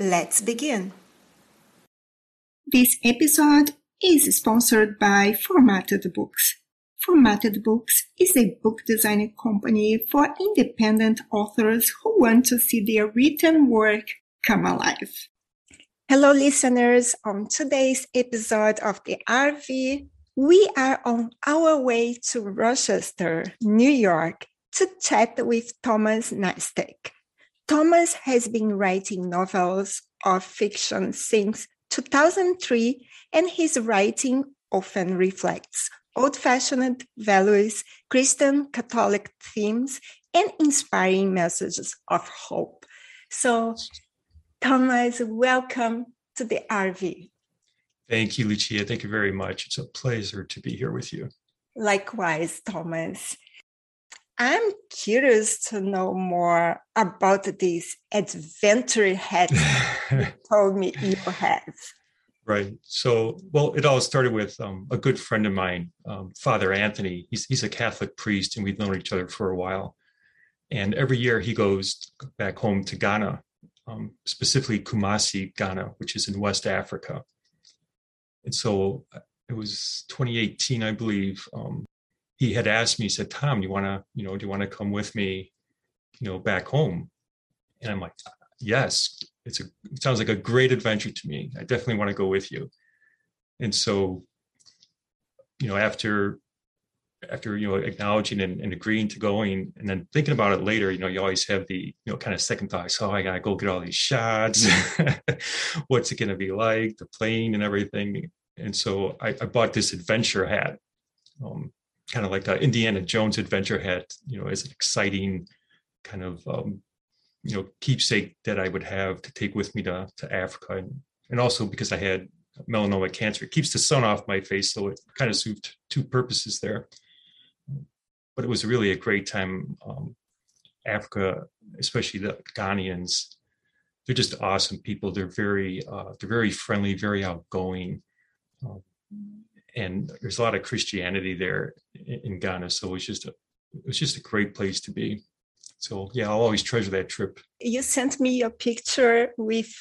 Let's begin. This episode is sponsored by Formatted Books. Formatted Books is a book design company for independent authors who want to see their written work come alive. Hello, listeners. On today's episode of the RV, we are on our way to Rochester, New York to chat with Thomas Nastek. Thomas has been writing novels of fiction since 2003, and his writing often reflects old fashioned values, Christian Catholic themes, and inspiring messages of hope. So, Thomas, welcome to the RV. Thank you, Lucia. Thank you very much. It's a pleasure to be here with you. Likewise, Thomas. I'm curious to know more about this adventure hat you told me you have. Right. So, well, it all started with um, a good friend of mine, um, Father Anthony. He's, he's a Catholic priest, and we've known each other for a while. And every year he goes back home to Ghana, um, specifically Kumasi, Ghana, which is in West Africa. And so uh, it was 2018, I believe. Um, he had asked me, he said, Tom, you want to, you know, do you want to come with me, you know, back home? And I'm like, yes, it's a, it sounds like a great adventure to me. I definitely want to go with you. And so, you know, after, after, you know, acknowledging and, and agreeing to going and then thinking about it later, you know, you always have the, you know, kind of second thoughts. Oh, I got to go get all these shots. What's it going to be like? The plane and everything. And so I, I bought this adventure hat. Um, kind of like the Indiana Jones adventure hat, you know, as an exciting kind of um, you know keepsake that I would have to take with me to to Africa, and, and also because I had melanoma cancer, it keeps the sun off my face, so it kind of served two purposes there. But it was really a great time. Um, Africa, especially the Ghanaians, they're just awesome people. They're very uh, they're very friendly, very outgoing. Um, and there's a lot of Christianity there in Ghana. So it was just a it was just a great place to be. So yeah, I'll always treasure that trip. You sent me a picture with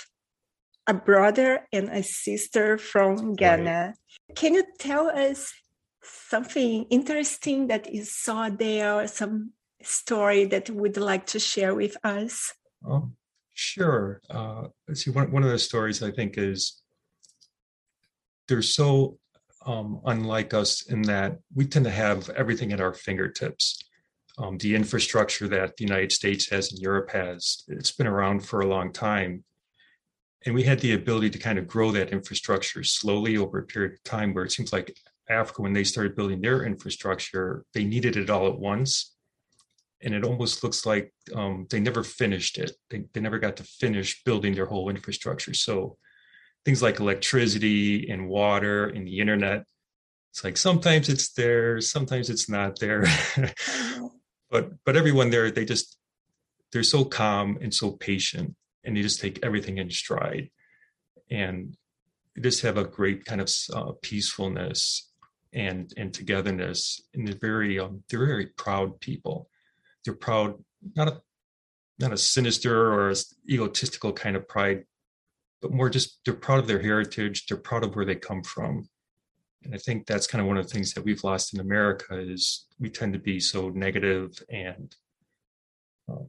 a brother and a sister from Ghana. Right. Can you tell us something interesting that you saw there, or some story that you would like to share with us? Um, sure. Uh, let's see. One one of the stories I think is they're so um, unlike us in that we tend to have everything at our fingertips. Um, the infrastructure that the United States has and Europe has, it's been around for a long time. And we had the ability to kind of grow that infrastructure slowly over a period of time where it seems like Africa, when they started building their infrastructure, they needed it all at once. And it almost looks like um, they never finished it. They, they never got to finish building their whole infrastructure. So things like electricity and water and the internet. It's like sometimes it's there, sometimes it's not there. but but everyone there, they just they're so calm and so patient, and they just take everything in stride, and just have a great kind of uh, peacefulness and and togetherness, and they're very um, they're very proud people. They're proud, not a not a sinister or egotistical kind of pride, but more just they're proud of their heritage they're proud of where they come from. And i think that's kind of one of the things that we've lost in america is we tend to be so negative and uh,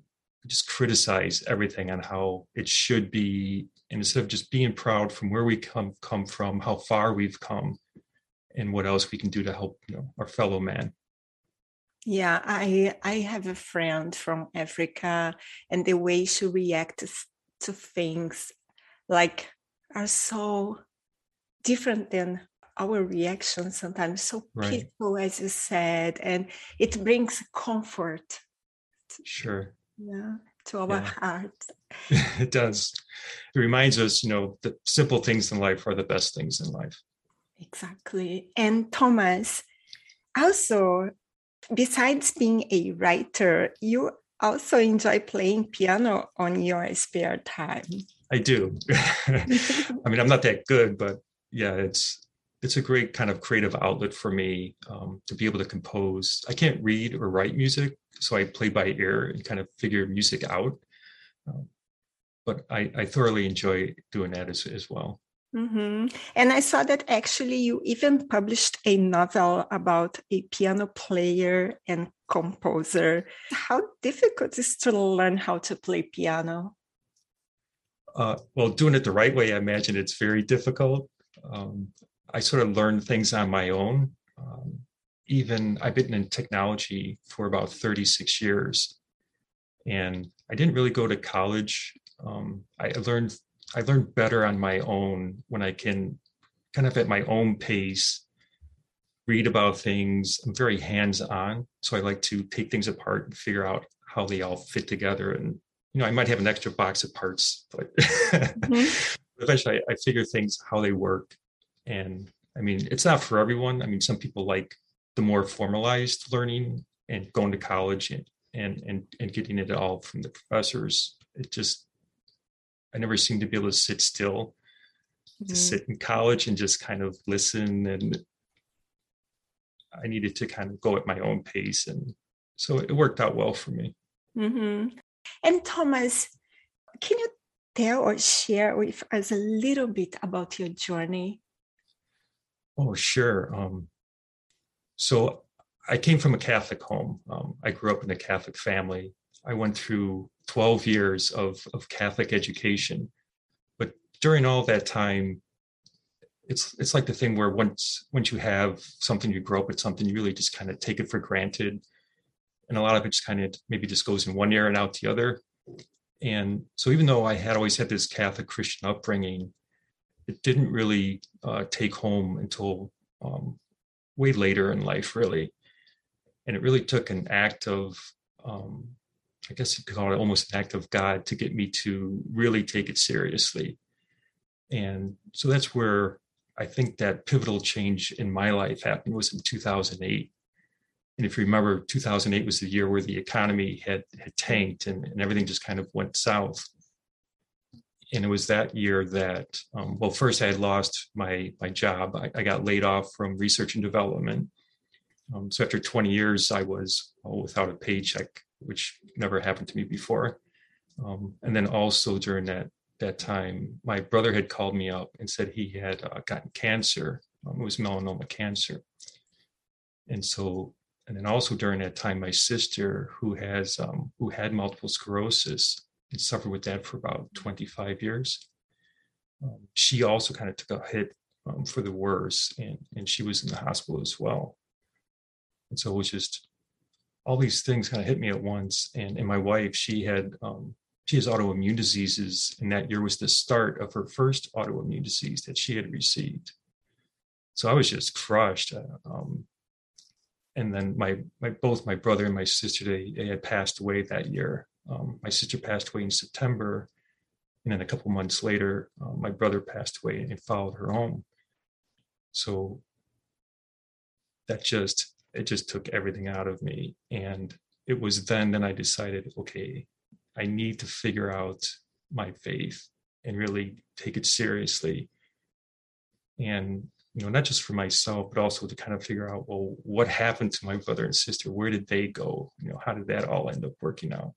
just criticize everything on how it should be. And instead of just being proud from where we come come from how far we've come and what else we can do to help you know our fellow man. Yeah i i have a friend from africa and the way she reacts to things like are so different than our reaction sometimes so right. peaceful as you said and it brings comfort sure yeah to our yeah. heart it does it reminds us, you know, the simple things in life are the best things in life. Exactly. And Thomas, also, besides being a writer, you also enjoy playing piano on your spare time. I do. I mean, I'm not that good, but yeah, it's it's a great kind of creative outlet for me um, to be able to compose. I can't read or write music, so I play by ear and kind of figure music out. Um, but I, I, thoroughly enjoy doing that as, as well. Mm-hmm. And I saw that actually you even published a novel about a piano player and composer. How difficult is to learn how to play piano? Uh, well, doing it the right way, I imagine it's very difficult. Um, I sort of learned things on my own. Um, even I've been in technology for about 36 years, and I didn't really go to college. Um, I learned I learned better on my own when I can kind of at my own pace read about things. I'm very hands on, so I like to take things apart and figure out how they all fit together. And you know, I might have an extra box of parts, but mm-hmm. eventually I, I figure things how they work and I mean, it's not for everyone. I mean, some people like the more formalized learning and going to college and and and, and getting it all from the professors. It just I never seem to be able to sit still, mm-hmm. to sit in college and just kind of listen. And I needed to kind of go at my own pace, and so it worked out well for me. Mm-hmm. And Thomas, can you tell or share with us a little bit about your journey Oh, sure. Um, so I came from a Catholic home. Um, I grew up in a Catholic family. I went through 12 years of, of Catholic education. But during all that time, it's it's like the thing where once once you have something, you grow up with something, you really just kind of take it for granted. And a lot of it just kind of maybe just goes in one ear and out the other. And so even though I had always had this Catholic Christian upbringing, it didn't really uh, take home until um, way later in life, really. And it really took an act of, um, I guess you could call it almost an act of God to get me to really take it seriously. And so that's where I think that pivotal change in my life happened was in 2008. And if you remember, 2008 was the year where the economy had, had tanked and, and everything just kind of went south. And it was that year that um, well first i had lost my my job. I, I got laid off from research and development. Um, so after 20 years i was well, without a paycheck which never happened to me before. Um, and then also during that that time my brother had called me up and said he had uh, gotten cancer. Um, it was melanoma cancer. And so and then also during that time my sister who has um, who had multiple sclerosis and suffered with that for about 25 years. Um, she also kind of took a hit um, for the worse, and, and she was in the hospital as well. And so it was just all these things kind of hit me at once. And, and my wife, she had um, she has autoimmune diseases, and that year was the start of her first autoimmune disease that she had received. So I was just crushed. Uh, um, and then my my both my brother and my sister they, they had passed away that year um, my sister passed away in September, and then a couple months later, uh, my brother passed away and followed her home. So that just it just took everything out of me, and it was then that I decided, okay, I need to figure out my faith and really take it seriously. And you know, not just for myself, but also to kind of figure out, well, what happened to my brother and sister? Where did they go? You know, how did that all end up working out?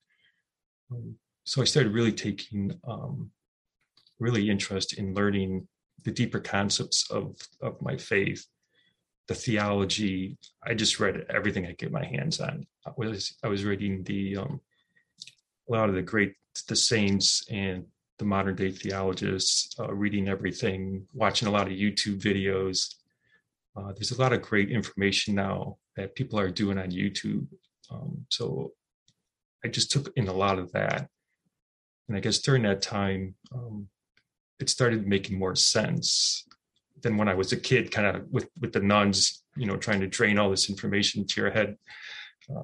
Um, so I started really taking um, really interest in learning the deeper concepts of of my faith, the theology. I just read everything I get my hands on. I was I was reading the um, a lot of the great the saints and the modern day theologists, uh, reading everything, watching a lot of YouTube videos. Uh, there's a lot of great information now that people are doing on YouTube. Um, so I just took in a lot of that. And I guess during that time, um, it started making more sense than when I was a kid, kind of with, with the nuns, you know, trying to drain all this information into your head. Uh,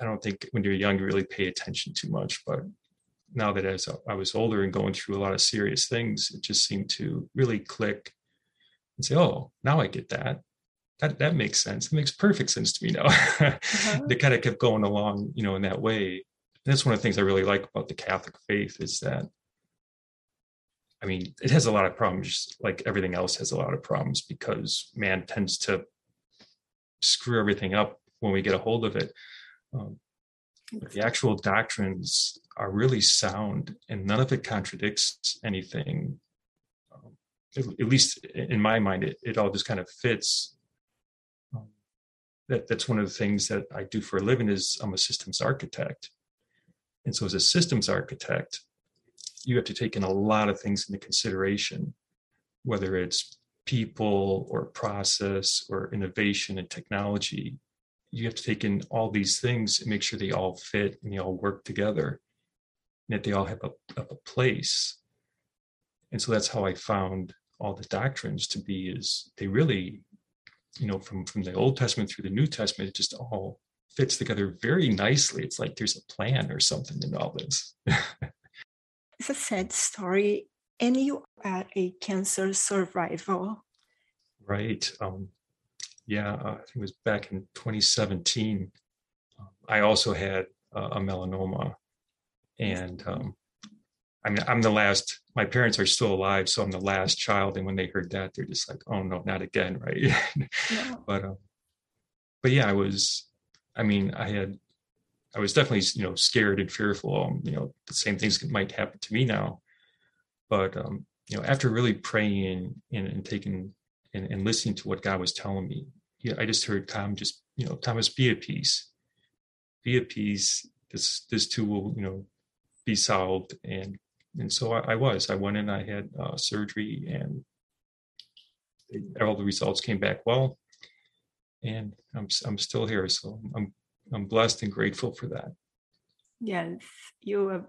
I don't think when you're young, you really pay attention too much. But now that as I was older and going through a lot of serious things, it just seemed to really click and say, "Oh, now I get that. That that makes sense. It makes perfect sense to me now." uh-huh. they kind of kept going along, you know, in that way. And that's one of the things I really like about the Catholic faith is that, I mean, it has a lot of problems, like everything else has a lot of problems because man tends to screw everything up when we get a hold of it. Um, the actual doctrines are really sound and none of it contradicts anything. Um, at, at, least in my mind it, it all just kind of fits. Um, that that's one of the things that i do for a living is i'm a systems architect. And so as a systems architect you have to take in a lot of things into consideration whether it's people or process or innovation and technology. You have to take in all these things and make sure they all fit and they all work together that they all have a, a place. And so that's how i found all the doctrines to be is they really you know from from the old testament through the new testament it just all fits together very nicely. It's like there's a plan or something in all this. It's a sad story. And you are a cancer survivor right. Um yeah, uh, I think it was back in 2017. Um, I also had uh, a melanoma, and um, I mean, I'm the last. My parents are still alive, so I'm the last child. And when they heard that, they're just like, "Oh no, not again!" Right? Yeah. but, um, but yeah, I was. I mean, I had. I was definitely, you know, scared and fearful. Um, you know, the same things might happen to me now. But um, you know, after really praying and, and taking and, and listening to what God was telling me. Yeah, I just heard Tom just, you know, Thomas, be at peace. Be at peace. This this too will, you know, be solved. And and so I, I was. I went in, I had uh, surgery and all the results came back well. And I'm I'm still here. So I'm I'm blessed and grateful for that. Yes, you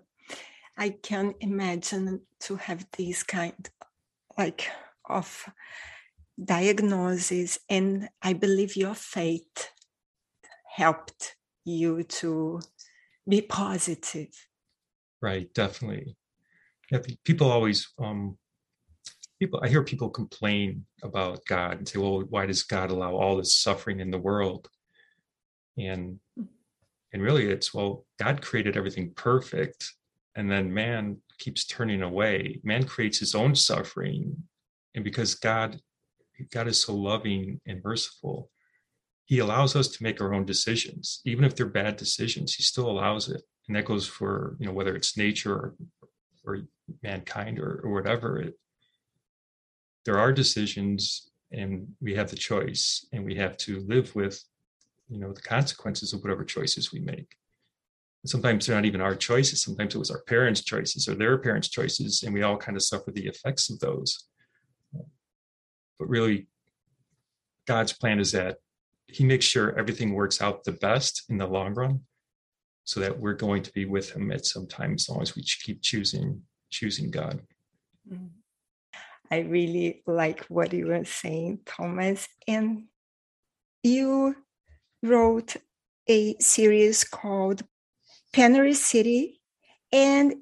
I can imagine to have this kind like of diagnosis and i believe your faith helped you to be positive right definitely yeah, people always um people i hear people complain about god and say well why does god allow all this suffering in the world and and really it's well god created everything perfect and then man keeps turning away man creates his own suffering and because god God is so loving and merciful. He allows us to make our own decisions, even if they're bad decisions. He still allows it, and that goes for you know whether it's nature or, or mankind or, or whatever. It, there are decisions, and we have the choice, and we have to live with you know the consequences of whatever choices we make. And sometimes they're not even our choices. Sometimes it was our parents' choices or their parents' choices, and we all kind of suffer the effects of those but really god's plan is that he makes sure everything works out the best in the long run so that we're going to be with him at some time as long as we keep choosing choosing god mm-hmm. i really like what you were saying thomas and you wrote a series called Penury City and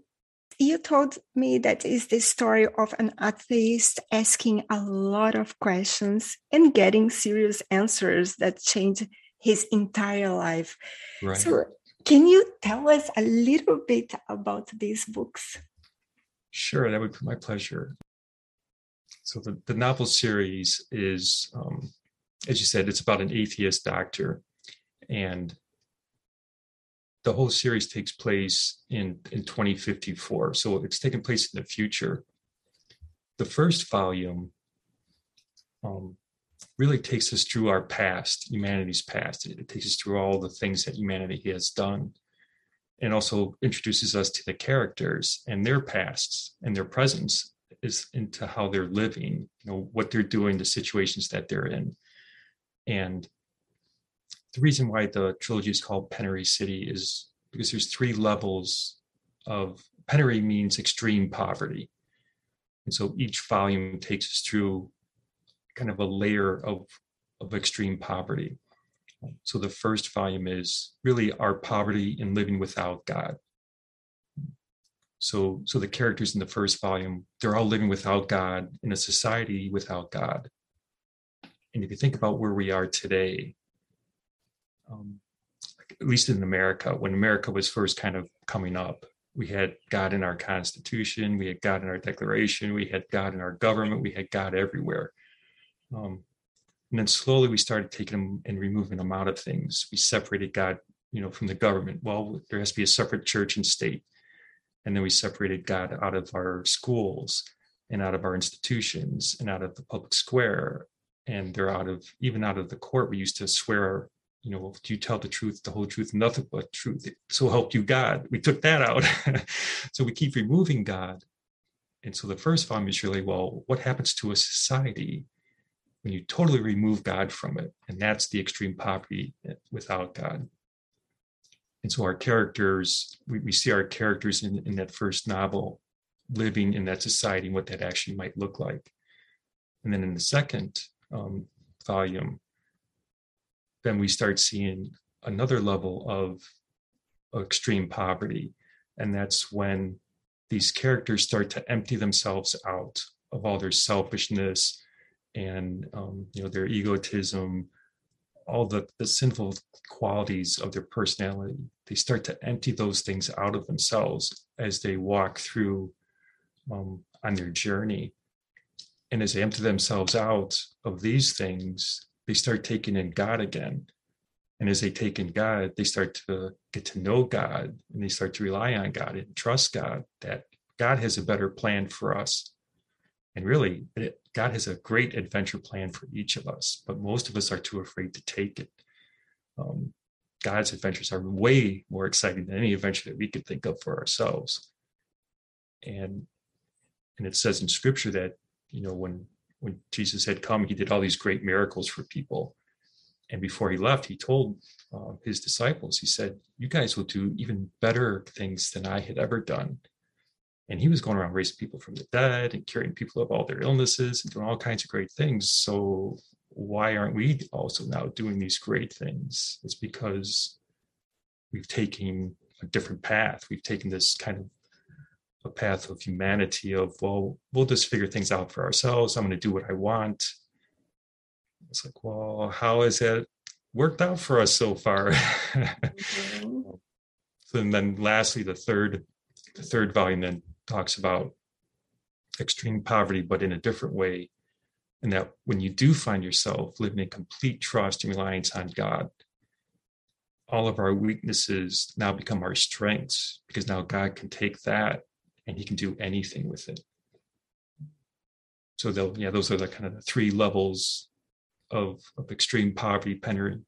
you told me that is the story of an atheist asking a lot of questions and getting serious answers that change his entire life. Right. So, can you tell us a little bit about these books? Sure, that would be my pleasure. So, the, the novel series is, um, as you said, it's about an atheist doctor. And the whole series takes place in in 2054 so it's taking place in the future. The first volume um, really takes us through our past humanity's past. It, it takes us through all the things that humanity has done and also introduces us to the characters and their pasts and their presence is into how they're living you know what they're doing the situations that they're in. And the reason why the trilogy is called Penury City is because there's three levels of penury means extreme poverty. And so each volume takes us through kind of a layer of, of extreme poverty. So the first volume is really our poverty in living without God. So, so the characters in the first volume, they're all living without God in a society without God. And if you think about where we are today, um, at least in America, when America was first kind of coming up, we had God in our Constitution, we had God in our Declaration, we had God in our government, we had God everywhere. Um, and then slowly we started taking them and removing them out of things. We separated God, you know, from the government. Well, there has to be a separate church and state and then we separated God out of our schools and out of our institutions and out of the public square and they're out of even out of the court we used to swear you know do you tell the truth the whole truth nothing but truth so help you god. We took that out. So we keep removing god. And so the first volume is really well what happens to a society when you totally remove god from it? And that's the extreme poverty without god. And so our characters we, we see our characters in, in that first novel living in that society and what that actually might look like. And then in the second um, volume then we start seeing another level of, extreme poverty and that's when these characters start to empty themselves out of all their selfishness and um, you know their egotism all the, the sinful qualities of their personality, they start to empty those things out of themselves as they walk through um, on their journey. And as they empty themselves out of these things, they start taking in God again. And as they take in God, they start to get to know God and they start to rely on God and trust God that God has a better plan for us. And really, it, God has a great adventure plan for each of us, but most of us are too afraid to take it. Um, God's adventures are way more exciting than any adventure that we could think of for ourselves. And and it says in Scripture that you know when when Jesus had come, he did all these great miracles for people. And before he left, he told uh, his disciples, he said, "You guys will do even better things than I had ever done." and he was going around raising people from the dead and curing people of all their illnesses and doing all kinds of great things so why aren't we also now doing these great things it's because we've taken a different path we've taken this kind of a path of humanity of well we'll just figure things out for ourselves i'm going to do what i want it's like well how has it worked out for us so far mm-hmm. so, and then lastly the third the third volume then talks about extreme poverty, but in a different way. And that when you do find yourself living in complete trust and reliance on God, all of our weaknesses now become our strengths because now God can take that and he can do anything with it. So they'll, yeah, those are the kind of the three levels of, of extreme poverty penury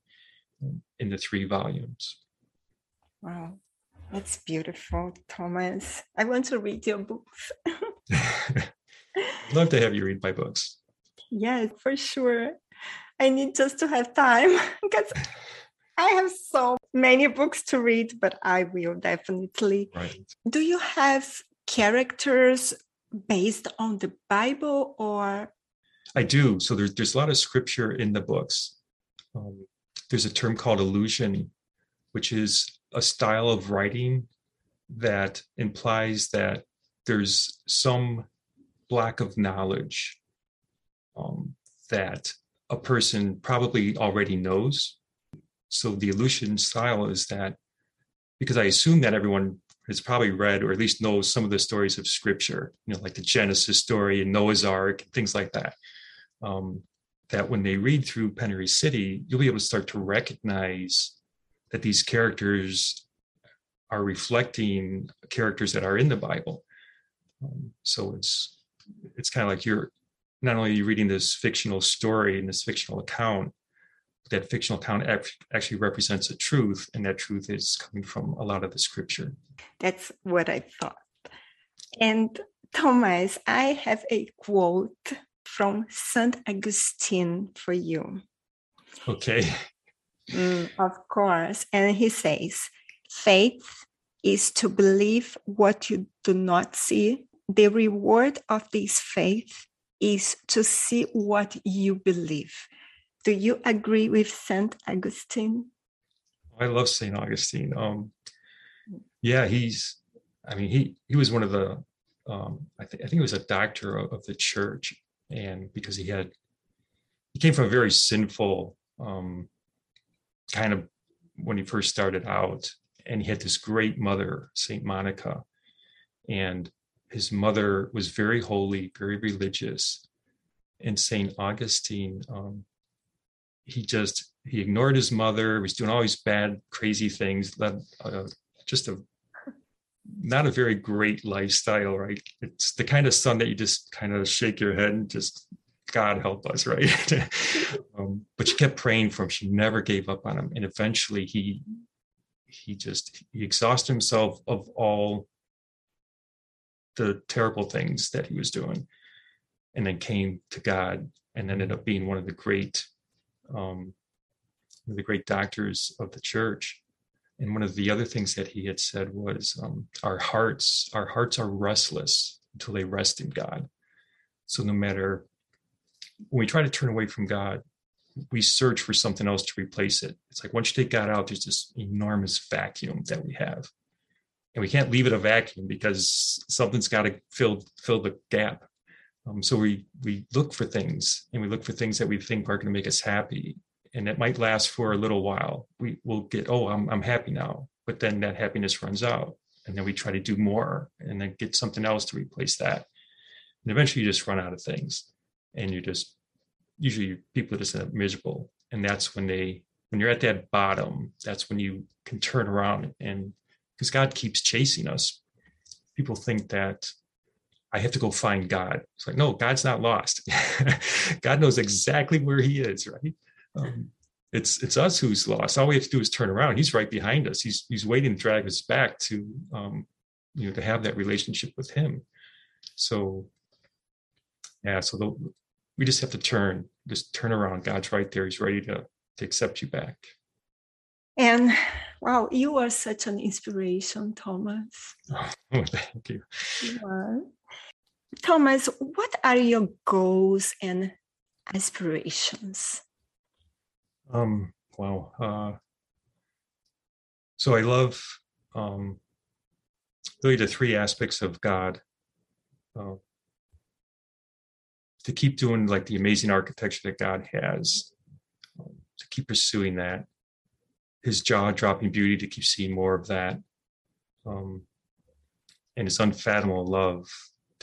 um, in the three volumes. Wow. That's beautiful, Thomas. I want to read your books. love to have you read my books. Yes, for sure. I need just to have time because I have so many books to read, but I will definitely. Right. Do you have characters based on the Bible or? I do. So there's there's a lot of scripture in the books. Um, there's a term called allusion, which is a style of writing that implies that there's some lack of knowledge um, that a person probably already knows. So the allusion style is that because I assume that everyone has probably read or at least knows some of the stories of scripture, you know, like the Genesis story and Noah's Ark, and things like that. Um, that when they read through Penury City, you'll be able to start to recognize that these characters are reflecting characters that are in the Bible. Um, so it's it's kind of like you're not only you reading this fictional story and this fictional account, that fictional account actually represents a truth, and that truth is coming from a lot of the scripture. That's what I thought. And Thomas, I have a quote from Saint Augustine for you. Okay. Mm, of course. And he says, faith is to believe what you do not see. The reward of this faith is to see what you believe. Do you agree with Saint Augustine? I love Saint Augustine. Um, yeah, he's I mean, he he was one of the um, I think I think he was a doctor of, of, the church, and because he had he came from a very sinful um, kind of when he first started out, and he had this great mother, Saint Monica, and his mother was very holy, very religious, and Saint Augustine. Um, he just he ignored his mother. He was doing all these bad, crazy things. Led uh, just a not a very great lifestyle, right? It's the kind of son that you just kind of shake your head and just God help us, right? um, but she kept praying for him. She never gave up on him, and eventually he he just he exhausted himself of all the terrible things that he was doing, and then came to God and ended up being one of the great um, one of the great doctors of the church. And one of the other things that he had said was um, our hearts our hearts are restless until they rest in god. So no matter when we try to turn away from god we search for something else to replace it. It's like once you take god out there's this enormous vacuum that we have. And we can't leave it a vacuum because something's got to fill fill the gap um, so we we look for things and we look for things that we think are going to make us happy and it might last for a little while. We will get, oh, I'm, I'm happy now. But then that happiness runs out. And then we try to do more and then get something else to replace that. And eventually you just run out of things. And you just, usually people just end up miserable. And that's when they, when you're at that bottom, that's when you can turn around and because God keeps chasing us. People think that I have to go find God. It's like, no, God's not lost. God knows exactly where he is, right? um, it's it's us who's lost. All we have to do is turn around. He's right behind us. He's he's waiting to drag us back to um, you know to have that relationship with him. So yeah, so the, we just have to turn, just turn around. God's right there. He's ready to to accept you back. And wow, you are such an inspiration, Thomas. Oh, thank you. you Thomas, what are your goals and aspirations? Um, wow. Uh, so I love um, really the three aspects of God. Uh, to keep doing like the amazing architecture that God has, um, to keep pursuing that, His jaw-dropping beauty, to keep seeing more of that, um, and His unfathomable love,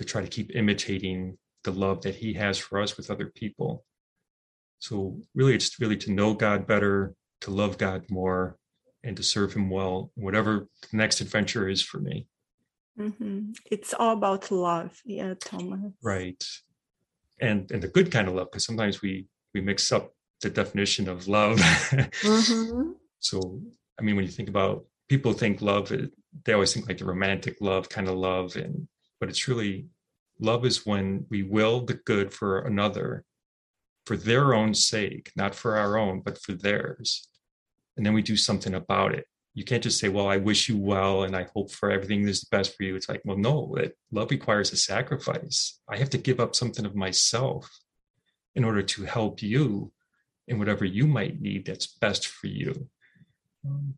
to try to keep imitating the love that He has for us with other people. So really, it's really to know God better, to love God more, and to serve Him well, whatever the next adventure is for me. Mm-hmm. It's all about love, yeah, Thomas. Right, and and the good kind of love, because sometimes we we mix up the definition of love. mm-hmm. So, I mean, when you think about people think love, they always think like the romantic love kind of love, and but it's really love is when we will the good for another for their own sake, not for our own, but for theirs. And then we do something about it. You can't just say, Well, I wish you well and I hope for everything is the best for you. It's like, Well, no, love requires a sacrifice. I have to give up something of myself in order to help you in whatever you might need that's best for you.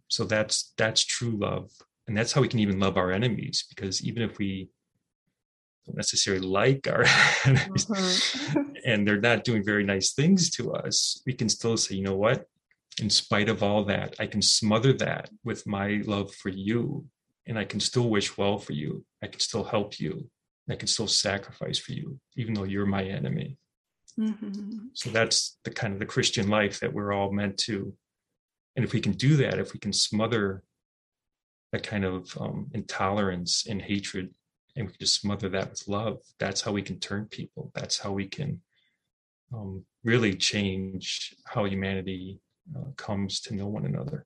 So that's that's true love. And that's how we can even love our enemies because even if we don't necessarily like our enemies uh-huh. and they're not doing very nice things to us, we can still say, you know what? In spite of all that, I can smother that with my love for you. And I can still wish well for you. I can still help you. I can still sacrifice for you, even though you're my enemy. Mm-hmm. So that's the kind of the Christian life that we're all meant to. And if we can do that, if we can smother that kind of um, intolerance and hatred and we can just smother that with love. That's how we can turn people. That's how we can um, really change how humanity uh, comes to know one another.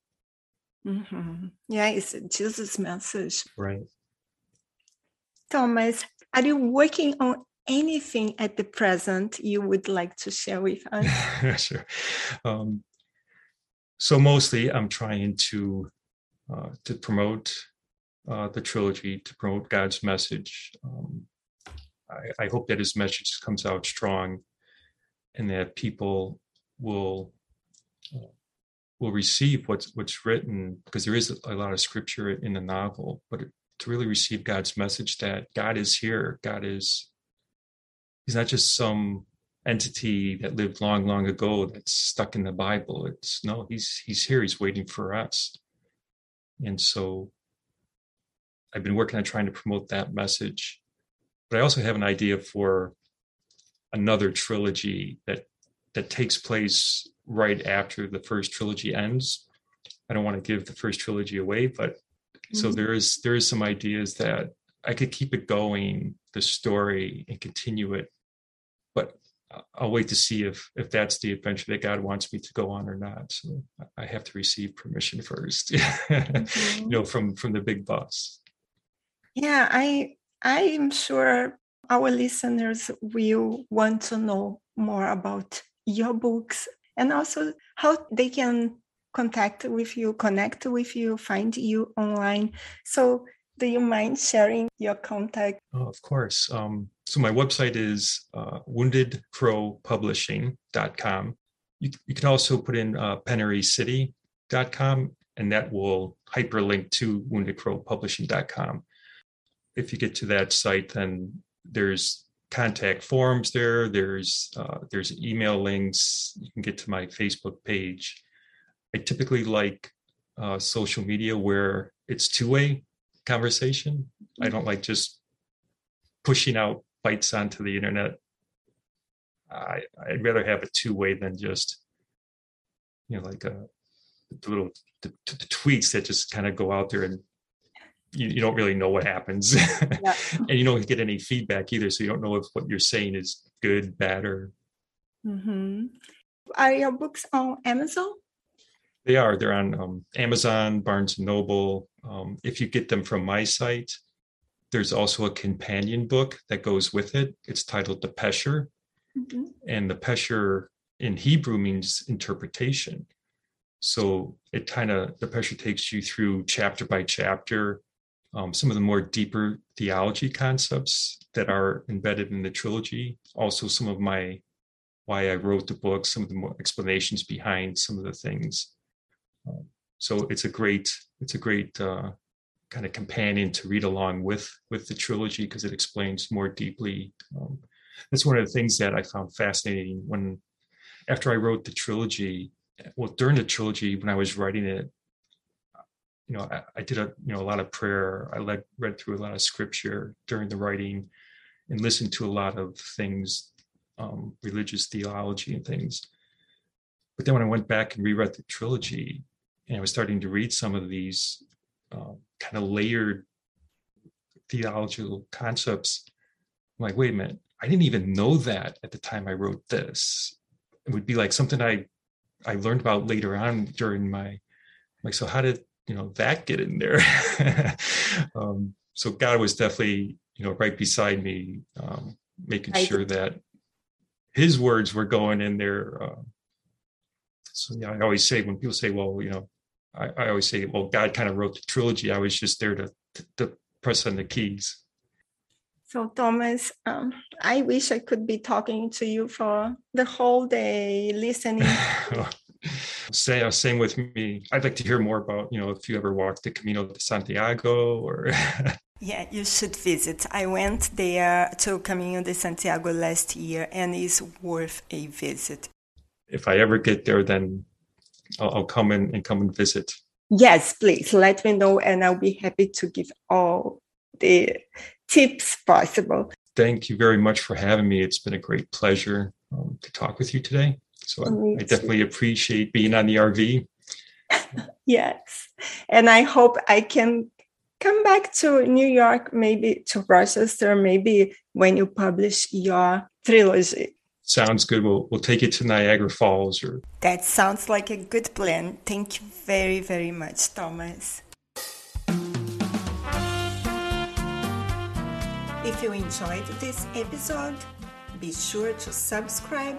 Mm-hmm. yeah it's jesus message. Right. Thomas are you working on anything at the present you would like to share with us? Sure. Um, so mostly i'm trying to uh, to promote uh, the trilogy to promote God's message. Um, I, I, hope that his message comes out strong, and that people will uh, will receive what's what's written because there is a lot of scripture in the novel, but to really receive God's message that God is here. God is, He's not just some entity that lived long, long ago that's stuck in the Bible. It's no, He's He's here. He's waiting for us. And so I've been working on trying to promote that message. But I also have an idea for another trilogy that that takes place right after the first trilogy ends. I don't want to give the first trilogy away, but mm-hmm. so there is there is some ideas that I could keep it going, the story, and continue it. But I'll wait to see if if that's the adventure that God wants me to go on or not. So I have to receive permission 1st mm-hmm. you know, from from the big boss. Yeah, I I'm sure our listeners will want to know more about your books and also how they can contact with you, connect with you, find you online. So, do you mind sharing your contact? Oh, of course. Um, so, my website is uh, woundedcrowpublishing.com. You, you can also put in uh, penurycity.com, and that will hyperlink to woundedcrowpublishing.com. If you get to that site, then there's contact forms there. There's uh, there's email links. You can get to my Facebook page. I typically like uh, social media where it's two way conversation. I don't like just pushing out bites onto the internet. I, I'd rather have a two way than just you know like a the little the, the tweets that just kind of go out there and you, you don't really know what happens. Yeah. and you don't get any feedback either so you don't know if what you're saying is good bad or mm-hmm. are your books on amazon? They are. They're on um, amazon barnes and noble. Um, if you get them from my site there's also a companion book that goes with it. It's titled the pesher. Mm-hmm. and the pesher in hebrew means interpretation. So it kind of the pesher takes you through chapter by chapter um, some of the more deeper theology concepts that are embedded in the trilogy. Also, some of my why I wrote the book, some of the more explanations behind some of the things. Um, so it's a great it's a great uh, kind of companion to read along with with the trilogy because it explains more deeply. Um, that's one of the things that I found fascinating when after I wrote the trilogy. Well, during the trilogy, when I was writing it, you know, I, I, did a you know a lot of prayer. I led, read through a lot of scripture during the writing, and listened to a lot of things, um, religious theology and things. But then when I went back and reread the trilogy, and I was starting to read some of these uh, kind of layered theological concepts, I'm like, wait a minute, I didn't even know that at the time I wrote this. It would be like something I I learned about later on during my like so how did you know that get in there. Um, so god was definitely you know right beside me um, making I sure that his words were going in there uh, so yeah i always say when people say well you know i, I always say well god kind of wrote the trilogy. I was just there to, to, to press on the keys. So thomas um, i wish i could be talking to you for the whole day listening Say, uh, same with me. I'd like to hear more about, you know, if you ever walked the Camino de Santiago or. yeah, you should visit. I went there to Camino de Santiago last year and it's worth a visit. If I ever get there, then I'll, I'll come in and come and visit. Yes, please let me know and I'll be happy to give all the tips possible. Thank you very much for having me. It's been a great pleasure um, to talk with you today. So I, I definitely appreciate being on the RV. yes. And I hope I can come back to New York, maybe to Rochester, maybe when you publish your trilogy. Sounds good. We'll, we'll take it to Niagara Falls or That sounds like a good plan. Thank you very, very much, Thomas. If you enjoyed this episode, be sure to subscribe